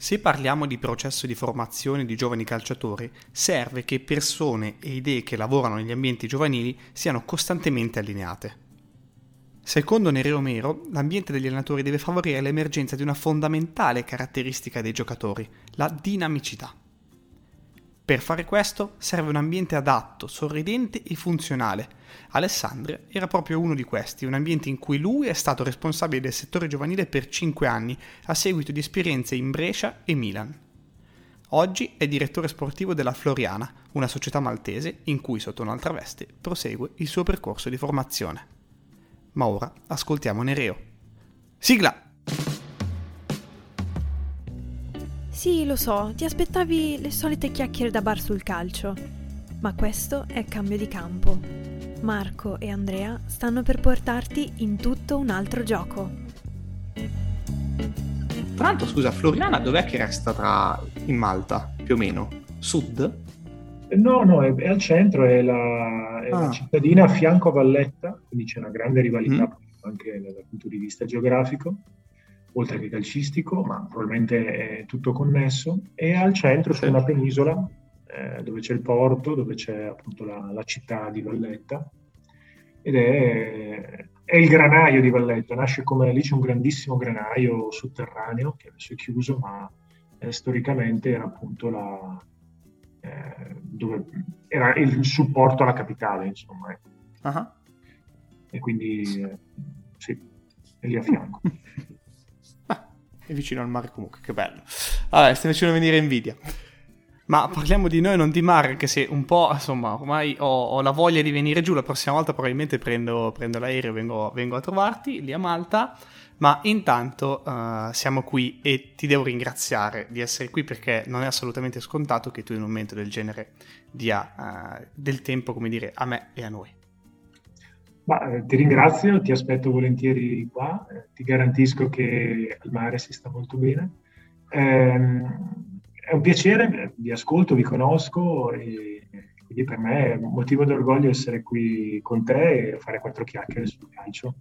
Se parliamo di processo di formazione di giovani calciatori, serve che persone e idee che lavorano negli ambienti giovanili siano costantemente allineate. Secondo Nereo Mero, l'ambiente degli allenatori deve favorire l'emergenza di una fondamentale caratteristica dei giocatori, la dinamicità. Per fare questo serve un ambiente adatto, sorridente e funzionale. Alessandria era proprio uno di questi, un ambiente in cui lui è stato responsabile del settore giovanile per 5 anni, a seguito di esperienze in Brescia e Milan. Oggi è direttore sportivo della Floriana, una società maltese in cui sotto un'altra veste prosegue il suo percorso di formazione ma ora ascoltiamo Nereo. Sigla! Sì, lo so, ti aspettavi le solite chiacchiere da bar sul calcio, ma questo è cambio di campo. Marco e Andrea stanno per portarti in tutto un altro gioco. Tra l'altro, scusa, Floriana dov'è che resta tra in Malta, più o meno? Sud? No, no, è, è al centro, è, la, è ah. la, cittadina a fianco a Valletta, quindi c'è una grande rivalità mm. anche dal punto di vista geografico, oltre che calcistico, ma probabilmente è tutto connesso. E al centro c'è una penisola eh, dove c'è il porto, dove c'è appunto la, la città di Valletta, ed è, è, il granaio di Valletta, nasce come lì c'è un grandissimo granaio sotterraneo che adesso è chiuso, ma eh, storicamente era appunto la eh, dove era il supporto alla capitale, insomma. Uh-huh. E quindi eh, sì, è lì a fianco. è vicino al mare comunque, che bello. Vabbè, stai facendo venire invidia. Ma parliamo di noi, non di mare, anche se un po', insomma, ormai ho, ho la voglia di venire giù. La prossima volta probabilmente prendo, prendo l'aereo e vengo, vengo a trovarti lì a Malta. Ma intanto uh, siamo qui e ti devo ringraziare di essere qui perché non è assolutamente scontato che tu in un momento del genere dia uh, del tempo, come dire, a me e a noi. Ma, eh, ti ringrazio, ti aspetto volentieri qua, eh, ti garantisco che al mare si sta molto bene. Eh, è un piacere, vi ascolto, vi conosco e quindi per me è un motivo d'orgoglio essere qui con te e fare quattro chiacchiere sul calcio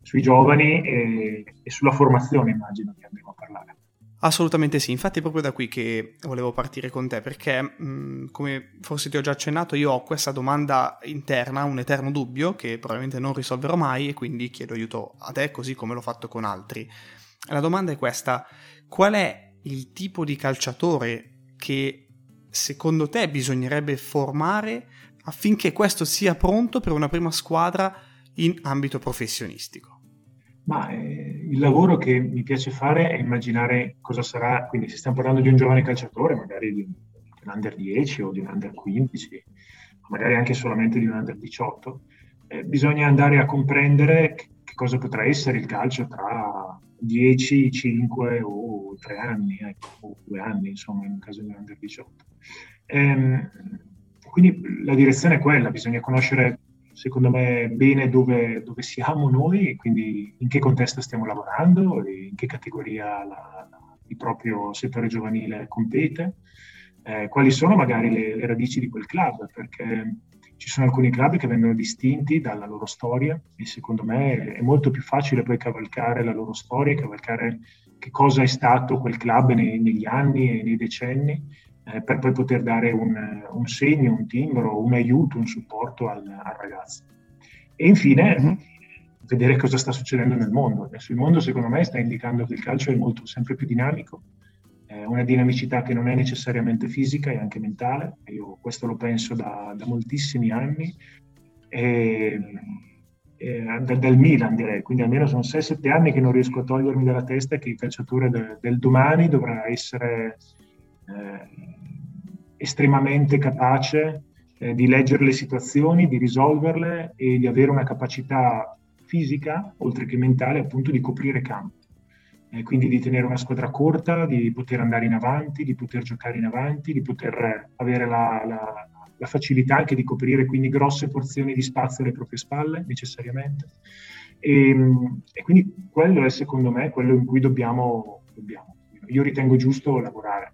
sui giovani e, e sulla formazione, immagino che andremo a parlare. Assolutamente sì, infatti è proprio da qui che volevo partire con te, perché mh, come forse ti ho già accennato, io ho questa domanda interna, un eterno dubbio che probabilmente non risolverò mai e quindi chiedo aiuto a te così come l'ho fatto con altri. La domanda è questa, qual è il tipo di calciatore che secondo te bisognerebbe formare affinché questo sia pronto per una prima squadra in ambito professionistico? Ma eh, il lavoro che mi piace fare è immaginare cosa sarà, quindi se stiamo parlando di un giovane calciatore, magari di un, under 10 o di un under 15, magari anche solamente di un under 18, eh, bisogna andare a comprendere che, che, cosa potrà essere il calcio tra 10, 5 o 3 anni, ecco, o 2 anni, insomma, in caso di un under 18. Ehm, quindi la direzione è quella, bisogna conoscere secondo me bene dove, dove, siamo noi, quindi in che contesto stiamo lavorando, in che categoria la, la, il proprio settore giovanile compete, eh, quali sono magari le, le, radici di quel club, perché ci sono alcuni club che vengono distinti dalla loro storia e secondo me è molto più facile poi cavalcare la loro storia, cavalcare che cosa è stato quel club nei, negli anni e nei decenni eh, per poi poter dare un, un, segno, un timbro, un aiuto, un supporto al, al ragazzo. E infine mm-hmm. vedere cosa sta succedendo nel mondo. Adesso il mondo secondo me sta indicando che il calcio è molto, sempre più dinamico, eh, una dinamicità che non è necessariamente fisica, è anche mentale. Io questo lo penso da, da moltissimi anni. E, dal Milan direi, quindi almeno sono 6-7 anni che non riesco a togliermi dalla testa che il calciatore de, del domani dovrà essere estremamente capace eh, di leggere le situazioni, di risolverle e di avere una capacità fisica, oltre che mentale, appunto di coprire campo. Eh, quindi di tenere una squadra corta, di poter andare in avanti, di poter giocare in avanti, di poter avere la, la, la facilità anche di coprire quindi grosse porzioni di spazio alle proprie spalle, necessariamente. E, e quindi quello è secondo me quello in cui dobbiamo, dobbiamo io ritengo giusto lavorare.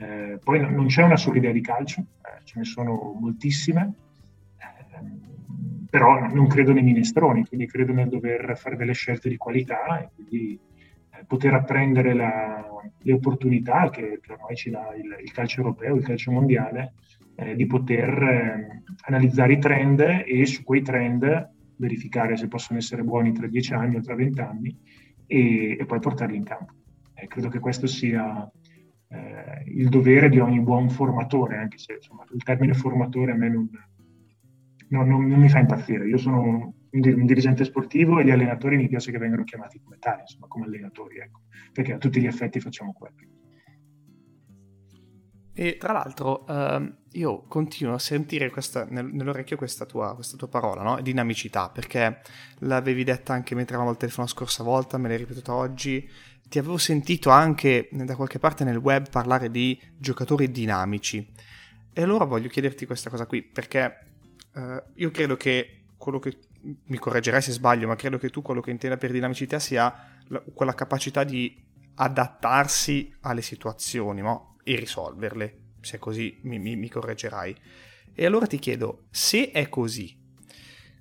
Eh, poi no, non c'è una sola idea di calcio, eh, ce ne sono moltissime, eh, però non credo nei minestroni, quindi credo nel dover fare delle scelte di qualità e quindi eh, poter apprendere la, le opportunità che, che ormai ci dà il, il, calcio europeo, il calcio mondiale, eh, di poter analizzare i trend e su quei trend verificare se possono essere buoni tra dieci anni o tra vent'anni e, e, poi portarli in campo. Credo che questo sia eh, il dovere di ogni buon formatore, anche se insomma, il termine formatore a me non, non, non, non mi fa impazzire. Io sono un, un, dirigente sportivo e gli allenatori mi piace che vengano chiamati come tali, insomma, come allenatori, ecco, perché a tutti gli effetti facciamo quello. E tra l'altro uh, io continuo a sentire questa, nel, nell'orecchio questa tua, questa tua parola, no? dinamicità, perché l'avevi detta anche mentre eravamo al telefono la scorsa volta, me l'hai ripetuta oggi, ti avevo sentito anche da qualche parte nel web parlare di giocatori dinamici. E allora voglio chiederti questa cosa qui, perché uh, io credo che quello che mi correggerai se sbaglio, ma credo che tu quello che intenda per dinamicità sia la, quella capacità di adattarsi alle situazioni, no? E risolverle. Se è così mi, mi, mi correggerai. E allora ti chiedo, se è così,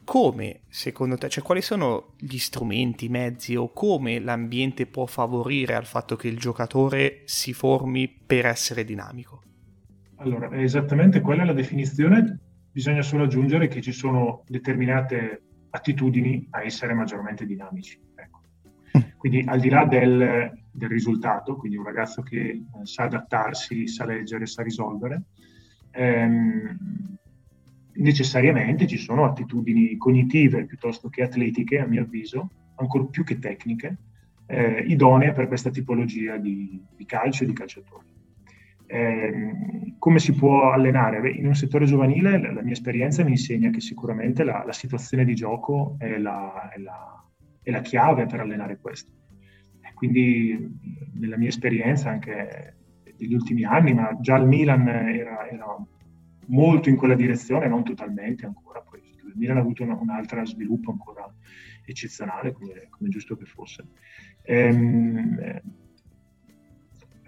come secondo te, cioè quali sono gli strumenti, i mezzi o come l'ambiente può favorire al fatto che il giocatore si formi per essere dinamico? Allora, esattamente quella è la definizione, bisogna solo aggiungere che ci sono determinate attitudini a essere maggiormente dinamici. Ecco. Mm. Quindi al di là del, del risultato, quindi un ragazzo che eh, sa adattarsi, sa leggere, sa risolvere. Ehm, necessariamente ci sono attitudini cognitive piuttosto che atletiche, a mio avviso, ancora più che tecniche, eh, idonee per questa tipologia di, di calcio e di calciatori. Eh, come si può allenare? Beh, in un settore giovanile la, la, mia esperienza mi insegna che sicuramente la, la situazione di gioco è la, è, è la, chiave per allenare questo. Quindi nella mia esperienza anche degli ultimi anni, ma già il Milan era, era molto in quella direzione, non totalmente ancora, poi il Milan ha avuto un altro sviluppo ancora eccezionale, come, come giusto che fosse. Ehm,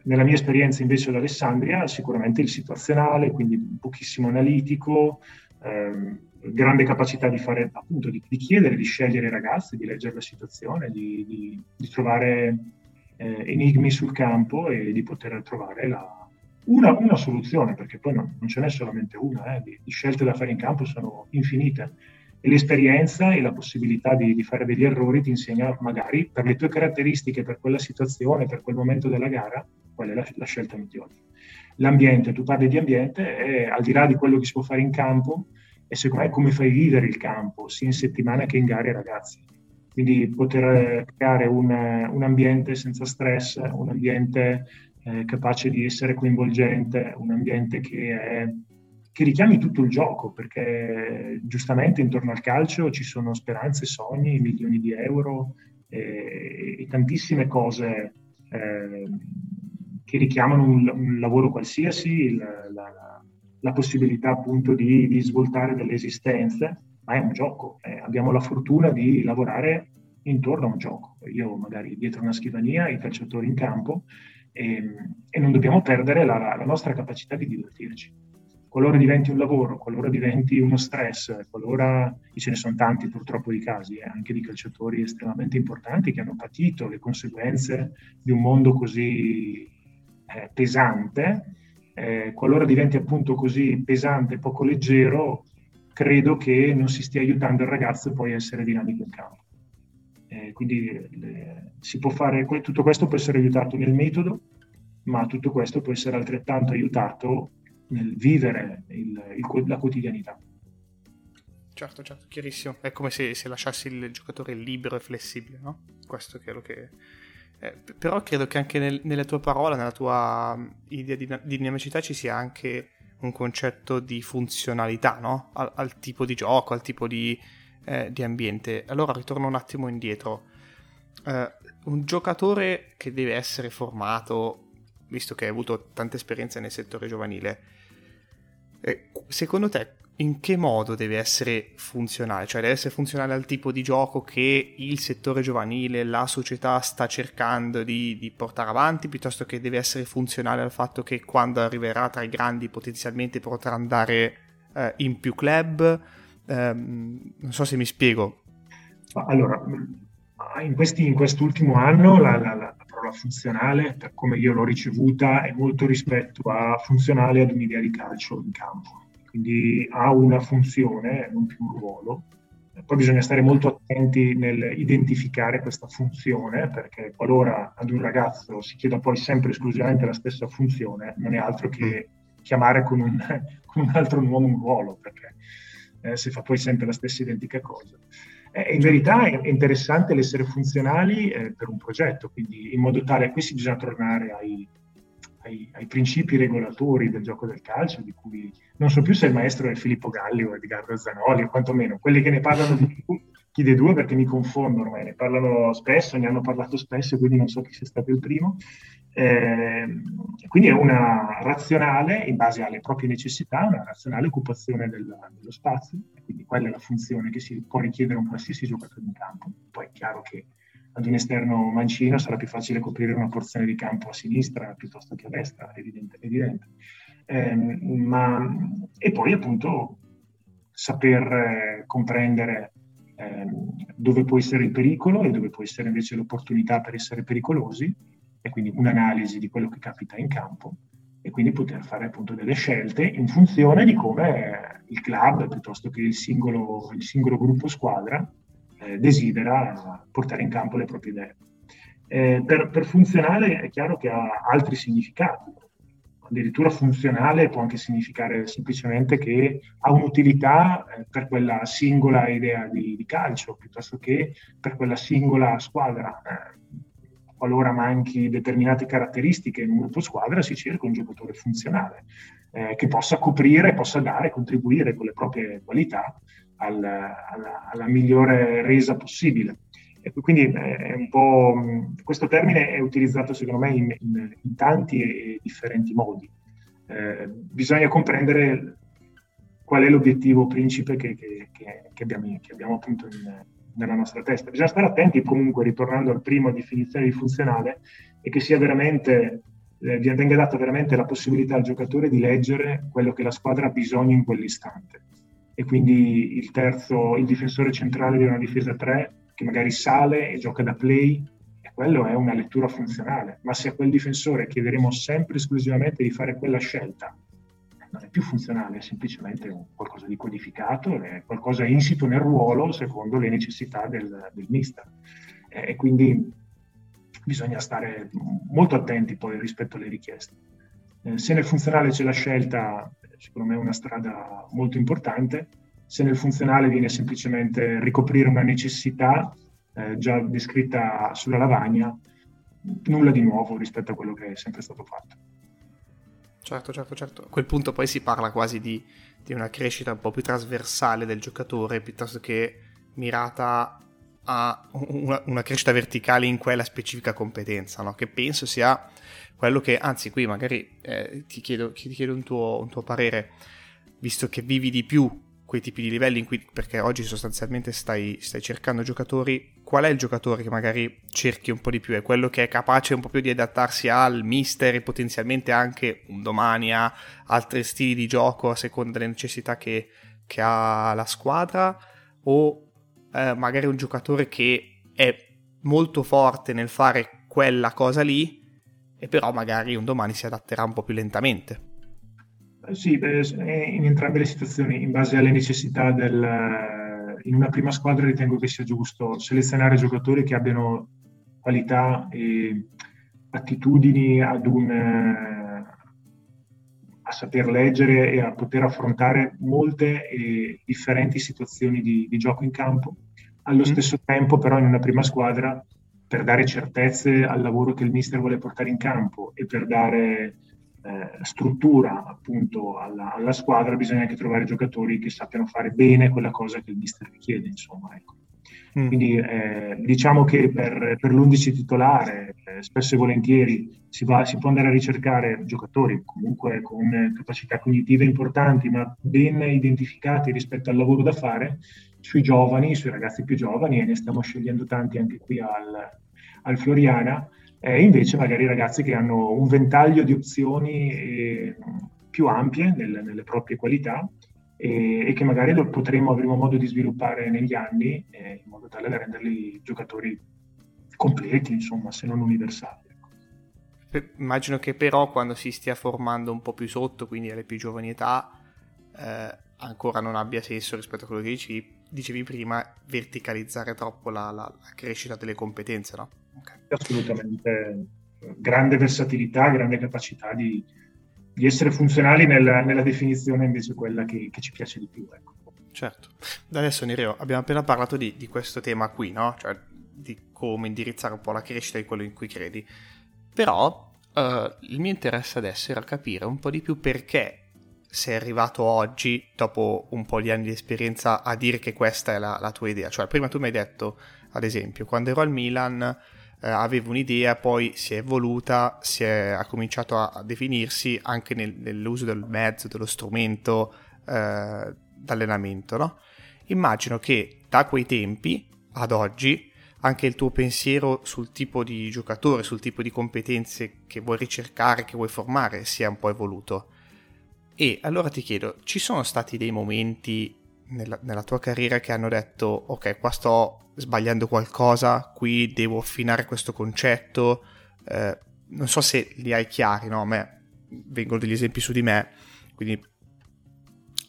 nella mia esperienza invece ad Alessandria, sicuramente il situazionale, quindi pochissimo analitico, ehm, grande capacità di fare appunto di, di, chiedere, di scegliere i ragazzi, di leggere la situazione, di, di, di trovare eh, enigmi sul campo e di poter trovare la, una, una, soluzione, perché poi non, non ce n'è solamente una, eh, di, scelte da fare in campo sono infinite. E l'esperienza e la possibilità di, fare degli errori ti insegna magari per le tue caratteristiche, per quella situazione, per quel momento della gara, qual è la, la scelta migliore. L'ambiente, tu parli di ambiente, è, al di là di quello che si può fare in campo, e secondo me come fai vivere il campo, sia in settimana che in gare ragazzi. Quindi poter creare un, un ambiente senza stress, un ambiente eh, capace di essere coinvolgente, un ambiente che, è, che, richiami tutto il gioco, perché giustamente intorno al calcio ci sono speranze, sogni, milioni di euro e, e tantissime cose eh, che richiamano un, un lavoro qualsiasi, la, la possibilità appunto di, di svoltare delle esistenze, ma è un gioco. Eh, abbiamo la fortuna di lavorare intorno a un gioco. Io magari dietro una scrivania, i calciatori in campo e, e non dobbiamo perdere la, la, nostra capacità di divertirci. Qualora diventi un lavoro, qualora diventi uno stress, qualora ce ne sono tanti purtroppo di casi, eh, anche di calciatori estremamente importanti che hanno patito le conseguenze di un mondo così eh, pesante, eh, qualora diventi appunto così pesante, poco leggero, credo che non si stia aiutando il ragazzo poi a essere dinamico in campo. Eh, quindi le, si può fare, tutto questo può essere aiutato nel metodo, ma tutto questo può essere altrettanto aiutato nel vivere il, il, la quotidianità. Certo, certo, chiarissimo. È come se, se lasciassi il giocatore libero e flessibile, no? Questo è quello che, eh, però credo che anche nel, nelle tue parole, nella tua mm, idea di, di, dinamicità ci sia anche un concetto di funzionalità, no? Al, al tipo di gioco, al tipo di, eh, di, ambiente. Allora ritorno un attimo indietro. Eh, un giocatore che deve essere formato, visto che hai avuto tante esperienze nel settore giovanile, eh, secondo te in che modo deve essere funzionale? Cioè deve essere funzionale al tipo di gioco che il settore giovanile, la società sta cercando di, di, portare avanti, piuttosto che deve essere funzionale al fatto che quando arriverà tra i grandi potenzialmente potrà andare eh, in più club? Eh, non so se mi spiego. Allora, in, questi, in quest'ultimo anno la, la, la parola funzionale, per come io l'ho ricevuta, è molto rispetto a funzionale ad un'idea di calcio in campo. Quindi ha una funzione, non più un ruolo. Poi bisogna stare molto attenti nel identificare questa funzione, perché qualora ad un ragazzo si chieda poi sempre esclusivamente la stessa funzione, non è altro che chiamare con un, con un altro nome un ruolo, perché eh, si fa poi sempre la stessa identica cosa. Eh, in verità è interessante l'essere funzionali eh, per un progetto, quindi in modo tale, qui si bisogna tornare ai, ai, ai, principi regolatori del gioco del calcio, di cui non so più se il maestro è Filippo Galli o Edgardo Zanoli, o quantomeno quelli che ne parlano di più, chi dei due perché mi confondono, ma ne parlano spesso, ne hanno parlato spesso, quindi non so chi sia stato il primo. Eh, quindi è una razionale, in base alle proprie necessità, una razionale occupazione del, dello spazio, quindi quella è la funzione che si può richiedere a un qualsiasi giocatore in campo. Poi è chiaro che ad un esterno mancino sarà più facile coprire una porzione di campo a sinistra piuttosto che a destra, evidente. evidente. Eh, ma, e poi appunto saper eh, comprendere eh, dove può essere il pericolo e dove può essere invece l'opportunità per essere pericolosi e quindi un'analisi di quello che capita in campo e quindi poter fare appunto delle scelte in funzione di come il club piuttosto che il singolo, il singolo gruppo squadra desidera portare in campo le proprie idee. Eh, per, per, funzionale è chiaro che ha altri significati. Addirittura funzionale può anche significare semplicemente che ha un'utilità eh, per quella singola idea di, di, calcio piuttosto che per quella singola squadra eh, qualora manchi determinate caratteristiche in un gruppo squadra, si cerca un giocatore funzionale eh, che possa coprire, possa dare, contribuire con le proprie qualità al, alla, alla, migliore resa possibile. E quindi eh, po', questo termine è utilizzato secondo me in, in, in tanti e differenti modi. Eh, bisogna comprendere qual è l'obiettivo principe che, che, che, che abbiamo, abbiamo, appunto in, nella nostra testa. Bisogna stare attenti comunque, ritornando al primo definizione di funzionale, e che sia veramente, eh, venga data veramente la possibilità al giocatore di leggere quello che la squadra ha bisogno in quell'istante. E quindi il terzo, il difensore centrale di una difesa 3, che magari sale e gioca da play, e quello è una lettura funzionale. Ma se a quel difensore chiederemo sempre esclusivamente di fare quella scelta, non è più funzionale, è semplicemente qualcosa di codificato, è qualcosa insito nel ruolo secondo le necessità del, del mister. E quindi bisogna stare molto attenti poi rispetto alle richieste. Eh, se nel funzionale c'è la scelta, secondo me è una strada molto importante, se nel funzionale viene semplicemente ricoprire una necessità eh, già descritta sulla lavagna, nulla di nuovo rispetto a quello che è sempre stato fatto. Certo, certo, certo. A quel punto poi si parla quasi di, di una crescita un po' più trasversale del giocatore piuttosto che mirata a una, una, crescita verticale in quella specifica competenza, no? che penso sia quello che, anzi qui magari eh, ti chiedo, ti chiedo un, tuo, un, tuo, parere, visto che vivi di più quei tipi di livelli in cui, perché oggi sostanzialmente stai, stai cercando giocatori qual è il giocatore che magari cerchi un po' di più? È quello che è capace un po' più di adattarsi al mister e potenzialmente anche un domani a altri stili di gioco a seconda delle necessità che, che ha la squadra? O eh, magari un giocatore che è molto forte nel fare quella cosa lì e però magari un domani si adatterà un po' più lentamente? Sì, in entrambe le situazioni, in base alle necessità del in una prima squadra ritengo che sia giusto selezionare giocatori che abbiano qualità e attitudini ad un, eh, a saper leggere e a poter affrontare molte e differenti situazioni di, di gioco in campo. Allo mm. stesso tempo, però, in una prima squadra, per dare certezze al lavoro che il mister vuole portare in campo e per dare eh, struttura appunto alla, alla, squadra bisogna anche trovare giocatori che sappiano fare bene quella cosa che il mister richiede insomma ecco. mm. quindi eh, diciamo che per, per l'11 titolare eh, spesso e volentieri si, va, si, può andare a ricercare giocatori comunque con capacità cognitive importanti ma ben identificati rispetto al lavoro da fare sui giovani, sui ragazzi più giovani e ne stiamo scegliendo tanti anche qui al, al Floriana e invece magari ragazzi che hanno un ventaglio di opzioni eh, più ampie nel, nelle proprie qualità e, e, che magari lo potremo, avremo modo di sviluppare negli anni eh, in modo tale da renderli giocatori completi, insomma, se non universali. immagino che però quando si stia formando un po' più sotto, quindi alle più giovani età, eh, ancora non abbia senso rispetto a quello che dicevi, dicevi prima, verticalizzare troppo la, la, la crescita delle competenze, no? Okay. Assolutamente, grande versatilità, grande capacità di, di essere funzionali nella, nella, definizione invece quella che, che ci piace di più. Ecco. Certo. Adesso Nereo, abbiamo appena parlato di, di questo tema qui, no? Cioè di come indirizzare un po' la crescita di quello in cui credi. Però uh, il mio interesse adesso era capire un po' di più perché sei arrivato oggi, dopo un po' di anni di esperienza, a dire che questa è la, la tua idea. Cioè, prima tu mi hai detto, ad esempio, quando ero al Milan eh, avevo un'idea, poi si è evoluta, si è, ha cominciato a, a definirsi anche nel, nell'uso del mezzo, dello strumento eh, d'allenamento, no? Immagino che da quei tempi ad oggi anche il tuo pensiero sul tipo di giocatore, sul tipo di competenze che vuoi ricercare, che vuoi formare, sia un po' evoluto. E allora ti chiedo, ci sono stati dei momenti nella, nella, tua carriera che hanno detto ok, qua sto sbagliando qualcosa, qui devo affinare questo concetto, eh, non so se li hai chiari, no? A me vengono degli esempi su di me, quindi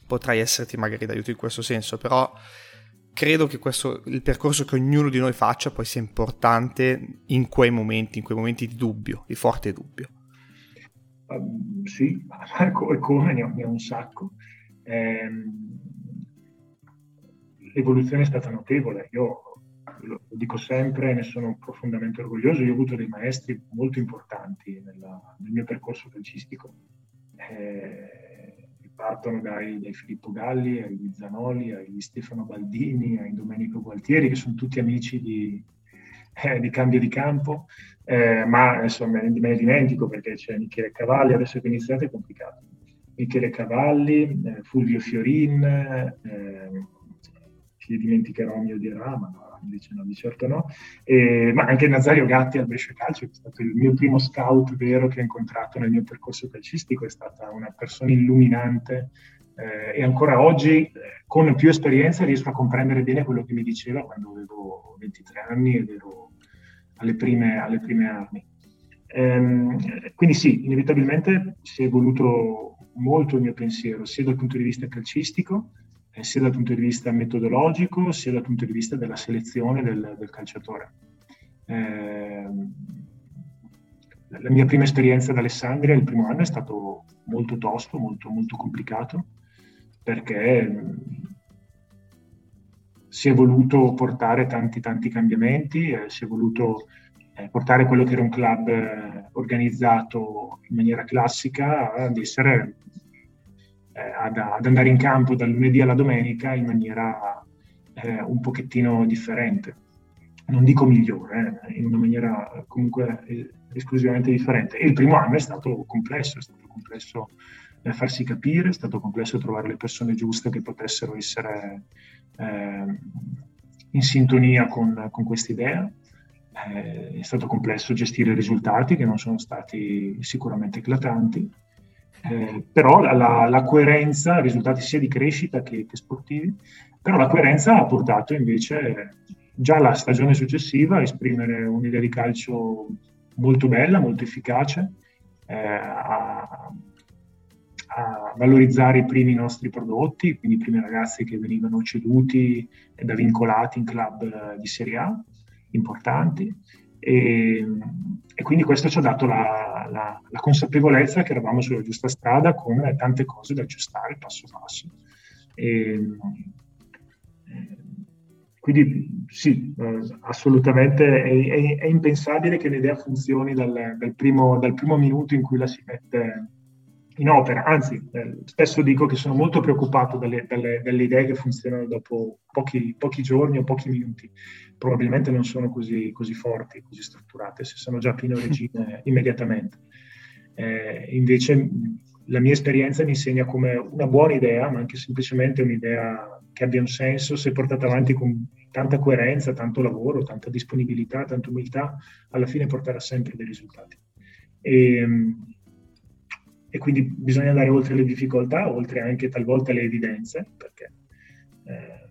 potrai esserti magari d'aiuto in questo senso, però credo che questo, il percorso che ognuno di noi faccia poi sia importante in quei momenti, in quei momenti di dubbio, di forte dubbio. Uh, sì, e come ne ho, ne ho un sacco. Eh, l'evoluzione è stata notevole. Io lo, dico sempre, ne sono profondamente orgoglioso. Io ho avuto dei maestri molto importanti nella, nel mio percorso calcistico. Eh, partono dai, dai, Filippo Galli, ai Zanoli, ai Stefano Baldini, ai Domenico Gualtieri, che sono tutti amici di, eh, di cambio di campo, eh, ma insomma me ne dimentico perché c'è Michele Cavalli, adesso che iniziate è complicato. Michele Cavalli, eh, Fulvio Fiorin, eh, chi dimenticherò mio dirà, ma no, invece no, di certo no, e, ma anche Nazario Gatti al Brescia Calcio, che è stato il mio primo scout vero che ho incontrato nel mio percorso calcistico, è stata una persona illuminante eh, e ancora oggi eh, con più esperienza riesco a comprendere bene quello che mi diceva quando avevo 23 anni ed ero alle prime, alle prime armi. Ehm, quindi sì, inevitabilmente si è evoluto molto il mio pensiero, sia dal punto di vista calcistico, eh, sia dal punto di vista metodologico sia dal punto di vista della selezione del, del calciatore. Eh, la mia prima esperienza ad Alessandria, il primo anno, è stato molto tosto, molto, molto complicato, perché si è voluto portare tanti, tanti cambiamenti, eh, si è voluto eh, portare quello che era un club eh, organizzato in maniera classica ad essere eh, ad, ad, andare in campo dal lunedì alla domenica in maniera eh, un pochettino differente. Non dico migliore, eh, in una maniera comunque esclusivamente differente. E il primo anno è stato complesso, è stato complesso eh, farsi capire, è stato complesso trovare le persone giuste che potessero essere ehm, in sintonia con, con questa idea. Eh, è stato complesso gestire i risultati che non sono stati sicuramente eclatanti eh, però la, la, la, coerenza, risultati sia di crescita che, che, sportivi, però la coerenza ha portato invece già la stagione successiva a esprimere un'idea di calcio molto bella, molto efficace, eh, a, a, valorizzare i primi nostri prodotti, quindi i primi ragazzi che venivano ceduti da vincolati in club di Serie A importanti. E, e quindi questo ci ha dato la, la, la, consapevolezza che eravamo sulla giusta strada con tante cose da aggiustare passo passo. E, quindi sì, assolutamente è, è, è, impensabile che l'idea funzioni dal, dal, primo, dal, primo, minuto in cui la si mette in opera, anzi eh, spesso dico che sono molto preoccupato dalle, dalle, dalle idee che funzionano dopo pochi, pochi, giorni o pochi minuti, probabilmente non sono così, così forti, così strutturate, se sono già pieno regime immediatamente. Eh, invece la mia esperienza mi insegna come una buona idea, ma anche semplicemente un'idea che abbia un senso, se portata avanti con tanta coerenza, tanto lavoro, tanta disponibilità, tanta umiltà, alla fine porterà sempre dei risultati. E, e quindi bisogna andare oltre le difficoltà, oltre anche talvolta le evidenze, perché eh,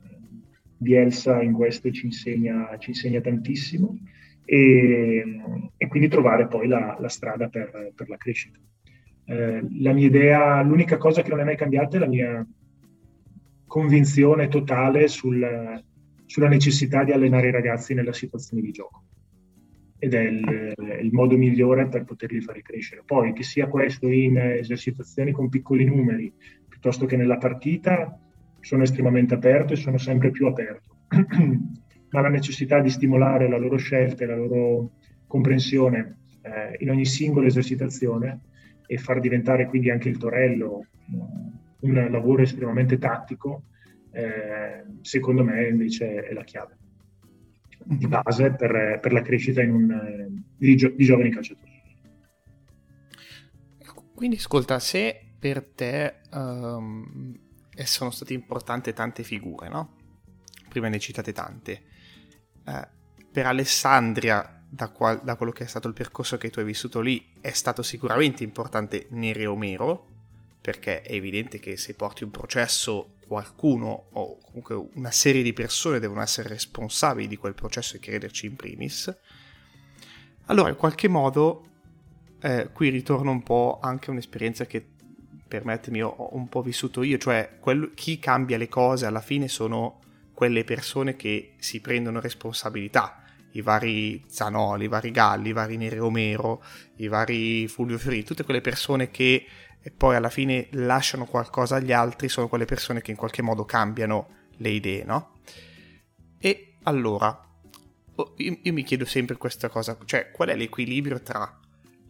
Bielsa in questo ci insegna, ci insegna tantissimo e, e quindi trovare poi la, la strada per, per, la crescita. Eh, la mia idea, l'unica cosa che non è mai cambiata è la mia convinzione totale sul, sulla necessità di allenare i ragazzi nella situazione di gioco ed è il, il, modo migliore per poterli fare crescere. Poi che sia questo in esercitazioni con piccoli numeri piuttosto che nella partita, sono estremamente aperto e sono sempre più aperto. Ma la necessità di stimolare la loro scelta e la loro comprensione eh, in ogni singola esercitazione e far diventare quindi anche il torello un lavoro estremamente tattico, eh, secondo me invece è la chiave di base per, per la crescita un, di, gio- di, giovani calciatori. Quindi ascolta, se per te um, sono state importanti tante figure, no? Prima ne citate tante. Uh, per Alessandria, da, qual- da, quello che è stato il percorso che tu hai vissuto lì, è stato sicuramente importante Neri Omero, perché è evidente che se porti un processo qualcuno o comunque una serie di persone devono essere responsabili di quel processo e crederci in primis, allora in qualche modo eh, qui ritorna un po' anche un'esperienza che permettimi ho un po' vissuto io, cioè quel, chi cambia le cose alla fine sono quelle persone che si prendono responsabilità, i vari Zanoli, i vari Galli, i vari Nere Omero, i vari Fulvio Fiori, tutte quelle persone che e poi alla fine lasciano qualcosa agli altri sono quelle persone che in qualche modo cambiano le idee, no? E allora, io, io mi chiedo sempre questa cosa, cioè qual è l'equilibrio tra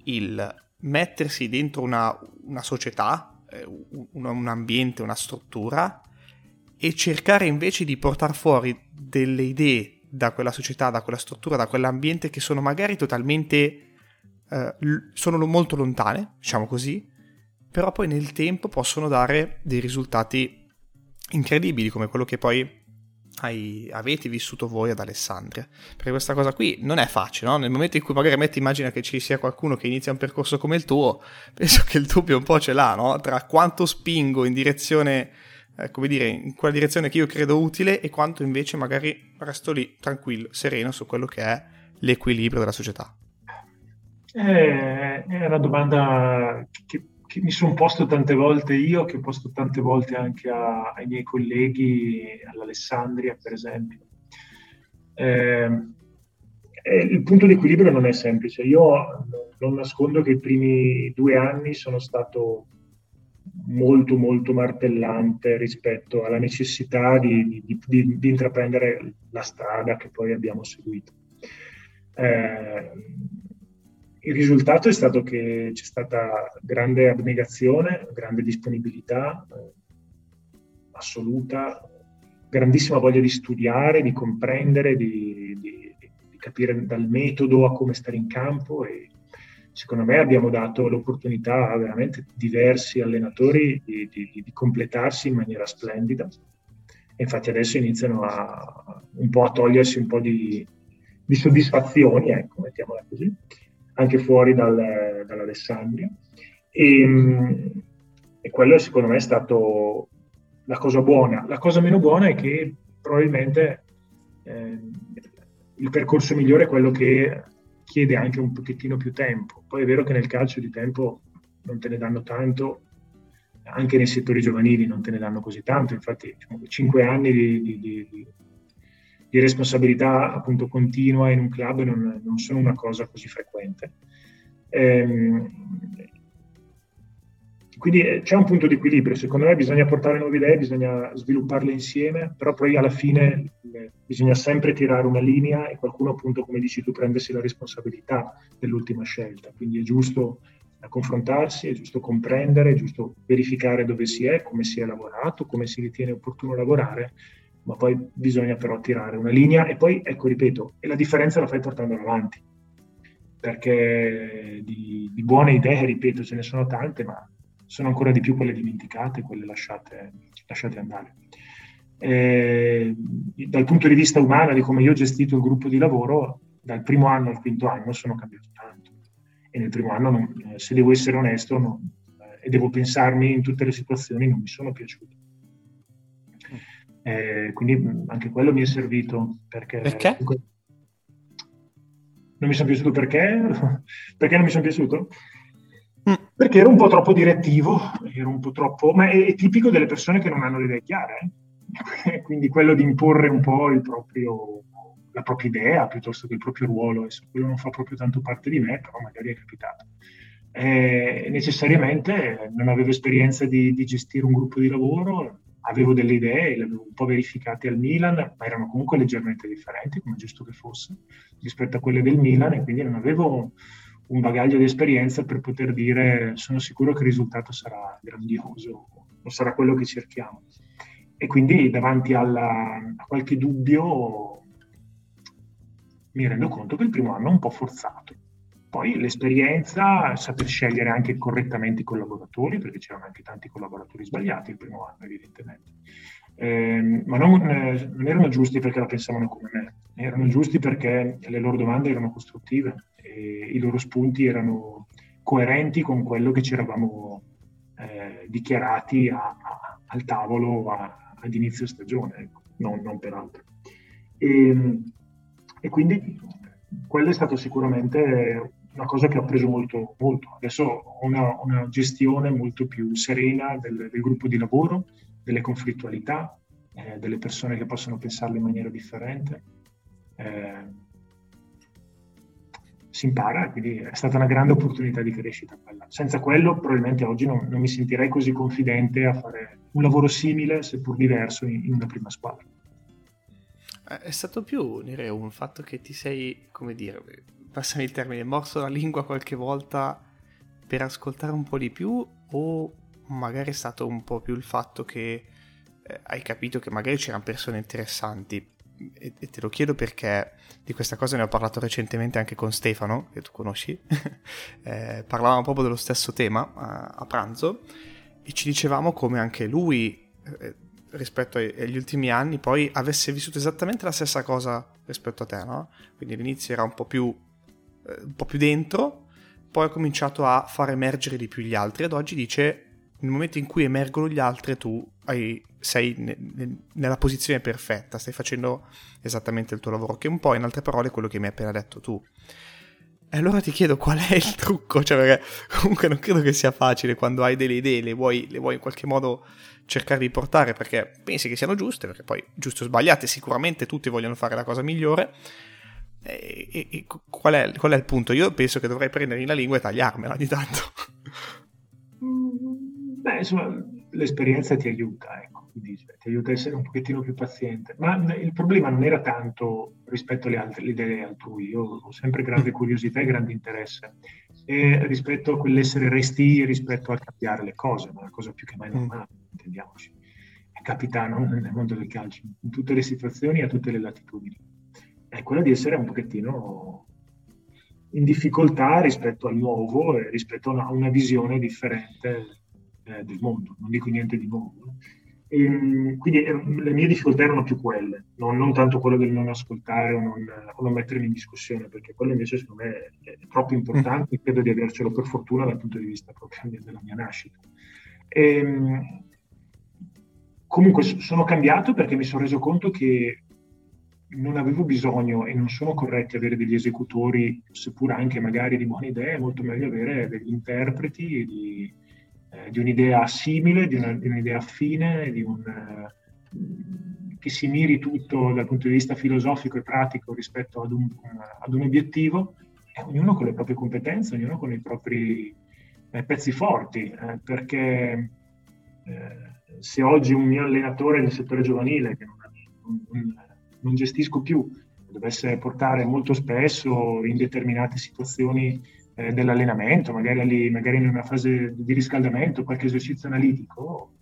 il mettersi dentro una, una società, eh, un, un ambiente, una struttura, e cercare invece di portare fuori delle idee da quella società, da quella struttura, da quell'ambiente che sono magari totalmente... Eh, sono molto lontane, diciamo così, però poi nel tempo possono dare dei risultati incredibili come quello che poi hai, avete vissuto voi ad Alessandria. Perché questa cosa qui non è facile, no? Nel momento in cui magari metti immagina che ci sia qualcuno che inizia un percorso come il tuo, penso che il dubbio un po' ce l'ha, no? Tra quanto spingo in direzione, eh, come dire, in quella direzione che io credo utile e quanto invece magari resto lì tranquillo, sereno su quello che è l'equilibrio della società. Eh, è una domanda che che mi sono posto tante volte io, che ho posto tante volte anche a, ai miei colleghi, all'Alessandria per esempio. Eh, il punto di equilibrio non è semplice. Io non nascondo che i primi due anni sono stato molto molto martellante rispetto alla necessità di, di, di, di intraprendere la strada che poi abbiamo seguito. Eh, il risultato è stato che c'è stata grande abnegazione, grande disponibilità eh, assoluta, grandissima voglia di studiare, di comprendere, di, di, di, capire dal metodo a come stare in campo e secondo me abbiamo dato l'opportunità a veramente diversi allenatori di, di completarsi in maniera splendida. Infatti adesso iniziano a, un po' a togliersi un po' di, soddisfazioni, ecco, mettiamola così anche fuori dal, dall'Alessandria. E, e quello secondo me è stato la cosa buona. La cosa meno buona è che probabilmente eh, il percorso migliore è quello che chiede anche un pochettino più tempo. Poi è vero che nel calcio di tempo non te ne danno tanto, anche nei settori giovanili non te ne danno così tanto, infatti diciamo, cinque anni di, di, di, di responsabilità appunto continua in un club non, non sono una cosa così frequente. Ehm, quindi eh, c'è un punto di equilibrio, secondo me bisogna portare nuove idee, bisogna svilupparle insieme, però poi alla fine eh, bisogna sempre tirare una linea e qualcuno appunto, come dici tu, prendersi la responsabilità dell'ultima scelta. Quindi è giusto confrontarsi, è giusto comprendere, è giusto verificare dove si è, come si è lavorato, come si ritiene opportuno lavorare ma poi bisogna però tirare una linea e poi, ecco, ripeto, e la differenza la fai portando avanti, perché di, di, buone idee, ripeto, ce ne sono tante, ma sono ancora di più quelle dimenticate, quelle lasciate, lasciate andare. E, dal punto di vista umano, di come io ho gestito il gruppo di lavoro, dal primo anno al quinto anno sono cambiato tanto. E nel primo anno, non, se devo essere onesto, non, eh, e devo pensarmi in tutte le situazioni, non mi sono piaciuti eh, quindi anche quello mi è servito perché... Perché? Non mi sono piaciuto perché? perché non mi sono piaciuto? Mm. Perché ero un po' troppo direttivo, ero un po' troppo... ma è, è tipico delle persone che non hanno le idee chiare, eh? quindi quello di imporre un po' proprio, la propria idea piuttosto che il proprio ruolo, adesso quello non fa proprio tanto parte di me, però magari è capitato. Eh, necessariamente non avevo esperienza di, di, gestire un gruppo di lavoro, avevo delle idee, le avevo un po' verificate al Milan, ma erano comunque leggermente differenti, come giusto che fosse, rispetto a quelle del Milan e quindi non avevo un bagaglio di esperienza per poter dire sono sicuro che il risultato sarà grandioso o sarà quello che cerchiamo. E quindi davanti alla, a qualche dubbio mi rendo conto che il primo anno è un po' forzato. Poi l'esperienza, saper scegliere anche correttamente i collaboratori, perché c'erano anche tanti collaboratori sbagliati il primo anno, evidentemente. Eh, ma non, eh, non, erano giusti perché la pensavano come me, erano giusti perché le loro domande erano costruttive e i loro spunti erano coerenti con quello che ci eravamo eh, dichiarati a, a, al tavolo a, ad inizio stagione, ecco, non, per altro. E, ehm, e quindi quello è stato sicuramente una cosa che ho preso molto, molto. Adesso ho una, una gestione molto più serena del, del, gruppo di lavoro, delle conflittualità, eh, delle persone che possono pensarle in maniera differente. Eh, si impara, quindi è stata una grande opportunità di crescita quella. Senza quello probabilmente oggi non, non mi sentirei così confidente a fare un lavoro simile, seppur diverso, in, in una prima squadra. Eh, è stato più, direi, un fatto che ti sei, come dire, passami il termine, morso la lingua qualche volta per ascoltare un po' di più o magari è stato un po' più il fatto che eh, hai capito che magari c'erano persone interessanti e, e, te lo chiedo perché di questa cosa ne ho parlato recentemente anche con Stefano, che tu conosci, eh, parlavamo proprio dello stesso tema a, a, pranzo e ci dicevamo come anche lui eh, rispetto agli ultimi anni poi avesse vissuto esattamente la stessa cosa rispetto a te, no? Quindi all'inizio era un po' più, eh, un po' più dentro, poi ha cominciato a far emergere di più gli altri ed oggi dice nel momento in cui emergono gli altri tu hai, sei ne, ne, nella posizione perfetta, stai facendo esattamente il tuo lavoro, che un po' in altre parole quello che mi hai appena detto tu. E allora ti chiedo qual è il trucco, cioè perché comunque non credo che sia facile quando hai delle idee, le vuoi, le vuoi in qualche modo cercare di portare perché pensi che siano giuste, perché poi giusto o sbagliate, sicuramente tutti vogliono fare la cosa migliore. E, e, e qual, è, qual, è, il punto? Io penso che dovrei prendermi la lingua e tagliarmela ogni tanto. Mm, beh, insomma, l'esperienza ti aiuta, ecco, ti aiuta a essere un pochettino più paziente. Ma il problema non era tanto rispetto alle altre idee altrui, io ho sempre grande curiosità e grande interesse e rispetto a quell'essere resti rispetto a cambiare le cose, ma è una cosa più che mai normale, intendiamoci. È capitano nel mondo del calcio, in tutte le situazioni, a tutte le latitudini. È quella di essere un pochettino in difficoltà rispetto al nuovo e rispetto a una, a una visione differente eh, del mondo. Non dico niente di nuovo. E, ehm, quindi eh, le mie difficoltà erano più quelle, non, non tanto quello del non ascoltare o non, o non, mettermi in discussione, perché quello invece secondo me è, è troppo importante e mm. credo di avercelo per fortuna dal punto di vista proprio della mia nascita. E, ehm, comunque sono cambiato perché mi sono reso conto che non avevo bisogno e non sono corretti avere degli esecutori, seppur anche magari di buone idee, è molto meglio avere degli interpreti di, eh, di un'idea simile, di, una, di, un'idea affine, di un, eh, che si miri tutto dal punto di vista filosofico e pratico rispetto ad un, ad un obiettivo, e ognuno con le proprie competenze, ognuno con i propri eh, pezzi forti, eh, perché eh, se oggi un mio allenatore nel settore giovanile, che non, non, non gestisco più, dovesse portare molto spesso in determinate situazioni eh, dell'allenamento, magari, magari, in una fase di riscaldamento, qualche esercizio analitico,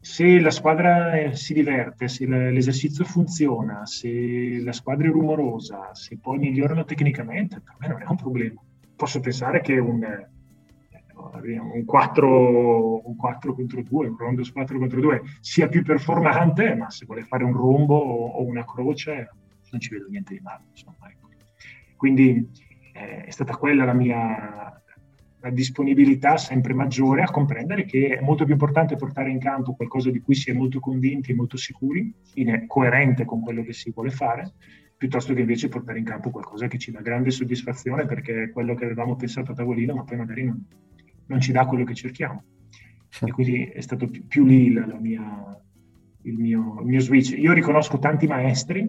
se la squadra eh, si diverte, se l'esercizio funziona, se la squadra è rumorosa, se poi migliorano tecnicamente, per me non è un problema. Posso pensare che un, un 4, un 4 contro 2, un rondo 4 contro 2 sia più performante, ma se vuole fare un rombo o una croce non ci vedo niente di male. Insomma, ecco. Quindi eh, è stata quella la mia la disponibilità sempre maggiore a comprendere che è molto più importante portare in campo qualcosa di cui si è molto convinti e molto sicuri, in coerente con quello che si vuole fare, piuttosto che invece portare in campo qualcosa che ci dà grande soddisfazione perché è quello che avevamo pensato a tavolino, ma poi magari non, non ci dà quello che cerchiamo. E quindi è stato più, più lì la, la mia, il, mio, il, mio, switch. Io riconosco tanti maestri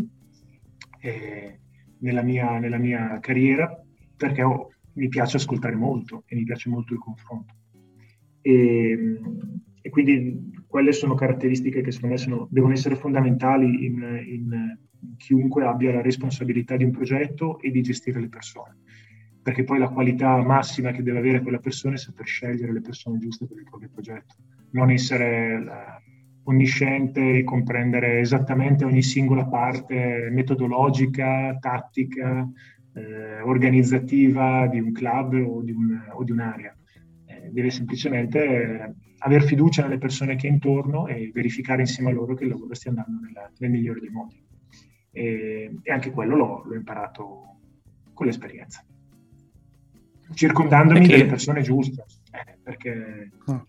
eh, nella, mia, nella, mia, carriera perché ho, mi piace ascoltare molto e mi piace molto il confronto. E, e quindi quelle sono caratteristiche che secondo me sono, devono essere fondamentali in, in, in chiunque abbia la responsabilità di un progetto e di gestire le persone perché poi la qualità massima che deve avere quella persona è saper scegliere le persone giuste per il proprio progetto, non essere eh, onnisciente e comprendere esattamente ogni singola parte metodologica, tattica, eh, organizzativa di un club o di, un, o di un'area. Eh, deve semplicemente eh, aver fiducia nelle persone che è intorno e verificare insieme a loro che il lavoro stia andando nella, nel migliore dei modi. E, e anche quello l'ho, l'ho imparato con l'esperienza circondandomi perché... delle persone giuste, eh, perché, oh.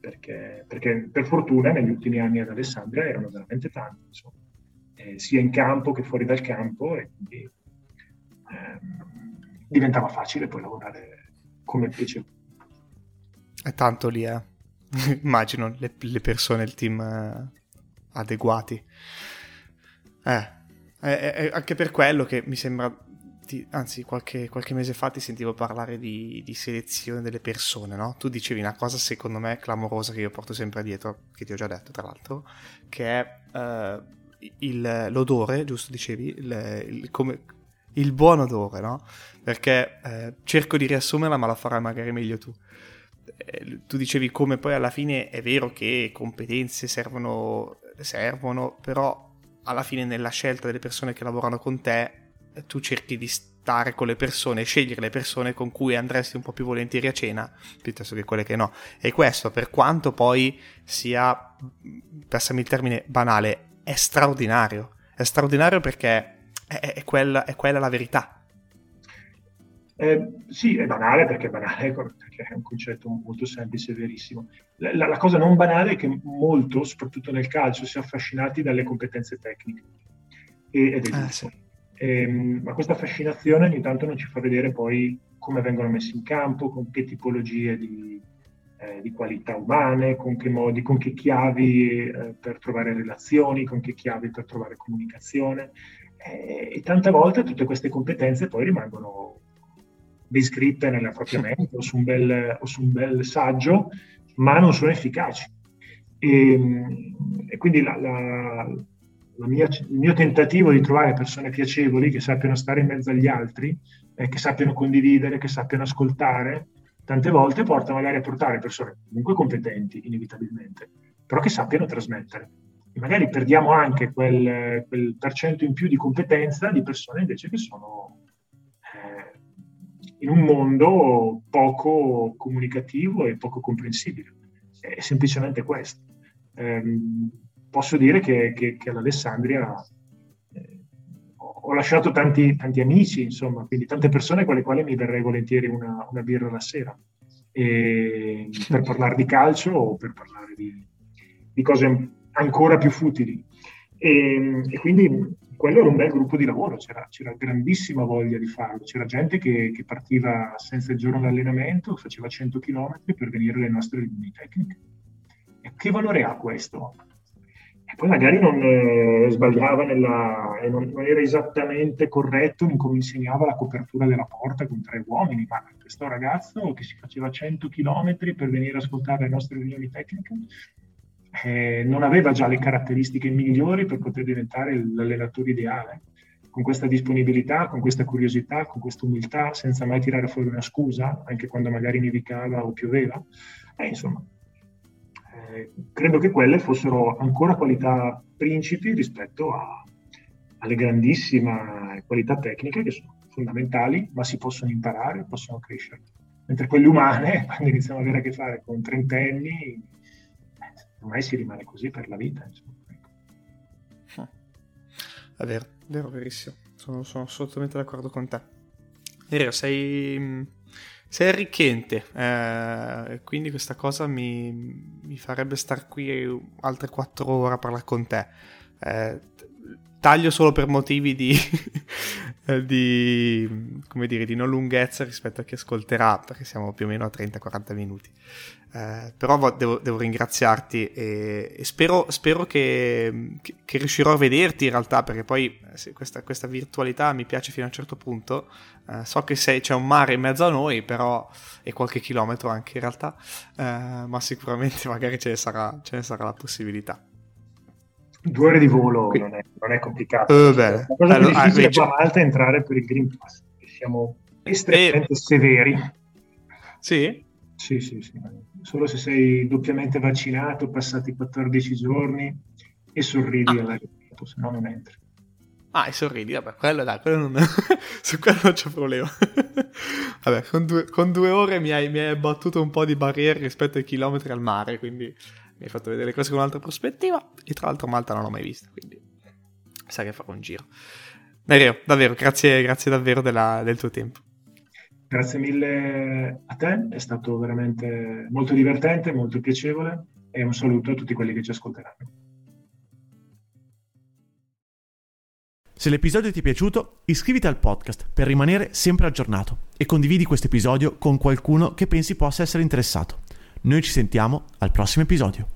perché, perché, per fortuna negli ultimi anni ad Alessandria erano veramente tanti, insomma, eh, sia in campo che fuori dal campo e quindi eh, diventava facile poi lavorare come piaceva. È tanto lì, eh. immagino le, le, persone, il team eh, adeguati. Eh, è, anche per quello che mi sembra ti, anzi qualche, qualche, mese fa ti sentivo parlare di, di, selezione delle persone, no? Tu dicevi una cosa secondo me clamorosa che io porto sempre dietro, che ti ho già detto tra l'altro, che è uh, il, l'odore, giusto dicevi, il, il, come, il buon odore, no? Perché eh, cerco di riassumerla ma la farai magari meglio tu. Eh, tu dicevi come poi alla fine è vero che competenze servono, servono, però alla fine nella scelta delle persone che lavorano con te tu cerchi di stare con le persone, scegliere le persone con cui andresti un po' più volentieri a cena piuttosto che quelle che no. E questo, per quanto poi sia, passami il termine, banale, è straordinario. È straordinario perché è, è, quella, è quella la verità. Eh, sì, è banale perché è banale, perché è un concetto molto semplice e verissimo. La, la, la, cosa non banale è che molto, soprattutto nel calcio, si è affascinati dalle competenze tecniche. E, ed è ah, giusto. Sì. Ehm, ma questa fascinazione ogni tanto non ci fa vedere poi come vengono messi in campo, con che tipologie di, eh, di qualità umane, con che modi, con che chiavi eh, per trovare relazioni, con che chiavi per trovare comunicazione. Eh, e tante volte tutte queste competenze poi rimangono descritte nella propria mente o su un bel, su un bel saggio, ma non sono efficaci. E, ehm, e quindi la, la mia, il mio tentativo di trovare persone piacevoli che sappiano stare in mezzo agli altri, eh, che sappiano condividere, che sappiano ascoltare, tante volte porta magari a portare persone comunque competenti, inevitabilmente, però che sappiano trasmettere. E magari perdiamo anche quel, quel percento in più di competenza di persone invece che sono eh, in un mondo poco comunicativo e poco comprensibile. È semplicemente questo. Eh, posso dire che, che, che all'Alessandria eh, ho lasciato tanti, tanti, amici, insomma, quindi tante persone con le quali mi verrei volentieri una, una birra la sera e, per parlare di calcio o per parlare di, di cose ancora più futili. E, e, quindi quello era un bel gruppo di lavoro, c'era, c'era grandissima voglia di farlo, c'era gente che, che, partiva senza il giorno d'allenamento, faceva 100 km per venire alle nostre riunioni tecniche. E che valore ha questo? E poi magari non eh, sbagliava nella, e non, non, era esattamente corretto in come insegnava la copertura della porta con tre uomini, ma questo ragazzo che si faceva 100 km per venire a ascoltare le nostre riunioni tecniche eh, non aveva già le caratteristiche migliori per poter diventare l'allenatore ideale. Con questa disponibilità, con questa curiosità, con questa umiltà, senza mai tirare fuori una scusa, anche quando magari nevicava o pioveva. Eh, insomma, eh, credo che quelle fossero ancora qualità principi rispetto a, alle grandissime qualità tecniche che sono fondamentali, ma si possono imparare, possono crescere. Mentre quelle umane, quando iniziamo ad avere a che fare con trentenni, eh, ormai si rimane così per la vita. Insomma. È vero, vero, verissimo. Sono, sono assolutamente d'accordo con te. Vero, sei sei arricchente, eh, quindi questa cosa mi, mi farebbe star qui altre quattro ore a parlare con te. Eh, taglio solo per motivi di, di, come dire, di non lunghezza rispetto a chi ascolterà, perché siamo più o meno a 30-40 minuti. Eh, però devo, devo ringraziarti e, e spero, spero che, che, che, riuscirò a vederti in realtà, perché poi eh, questa, questa, virtualità mi piace fino a un certo punto. Eh, so che sei, c'è un mare in mezzo a noi, però, e qualche chilometro anche in realtà, eh, ma sicuramente magari ce ne sarà, ce ne sarà la possibilità. Due ore di volo non è, non è complicato. Uh, bene. La cosa allora, più difficile ah, qua a Malta è entrare per il Green Pass, siamo estremamente e... severi. Sì? Sì, sì, sì. Solo se sei doppiamente vaccinato, passati 14 giorni e sorridi ah. all'aeroporto, se no non entri. Ah, e sorridi, vabbè, quello dai, quello non... su quello non c'è problema. vabbè, con due, con due ore mi hai, mi hai, battuto un po' di barriere rispetto ai chilometri al mare, quindi mi hai fatto vedere le cose con un'altra prospettiva. E tra l'altro Malta non l'ho mai vista, quindi sai che farò un giro. Dario, davvero, grazie, grazie davvero della, del tuo tempo. Grazie mille a te, è stato veramente molto divertente, molto piacevole e un saluto a tutti quelli che ci ascolteranno. Se l'episodio ti è piaciuto, iscriviti al podcast per rimanere sempre aggiornato e condividi questo episodio con qualcuno che pensi possa essere interessato. Noi ci sentiamo al prossimo episodio.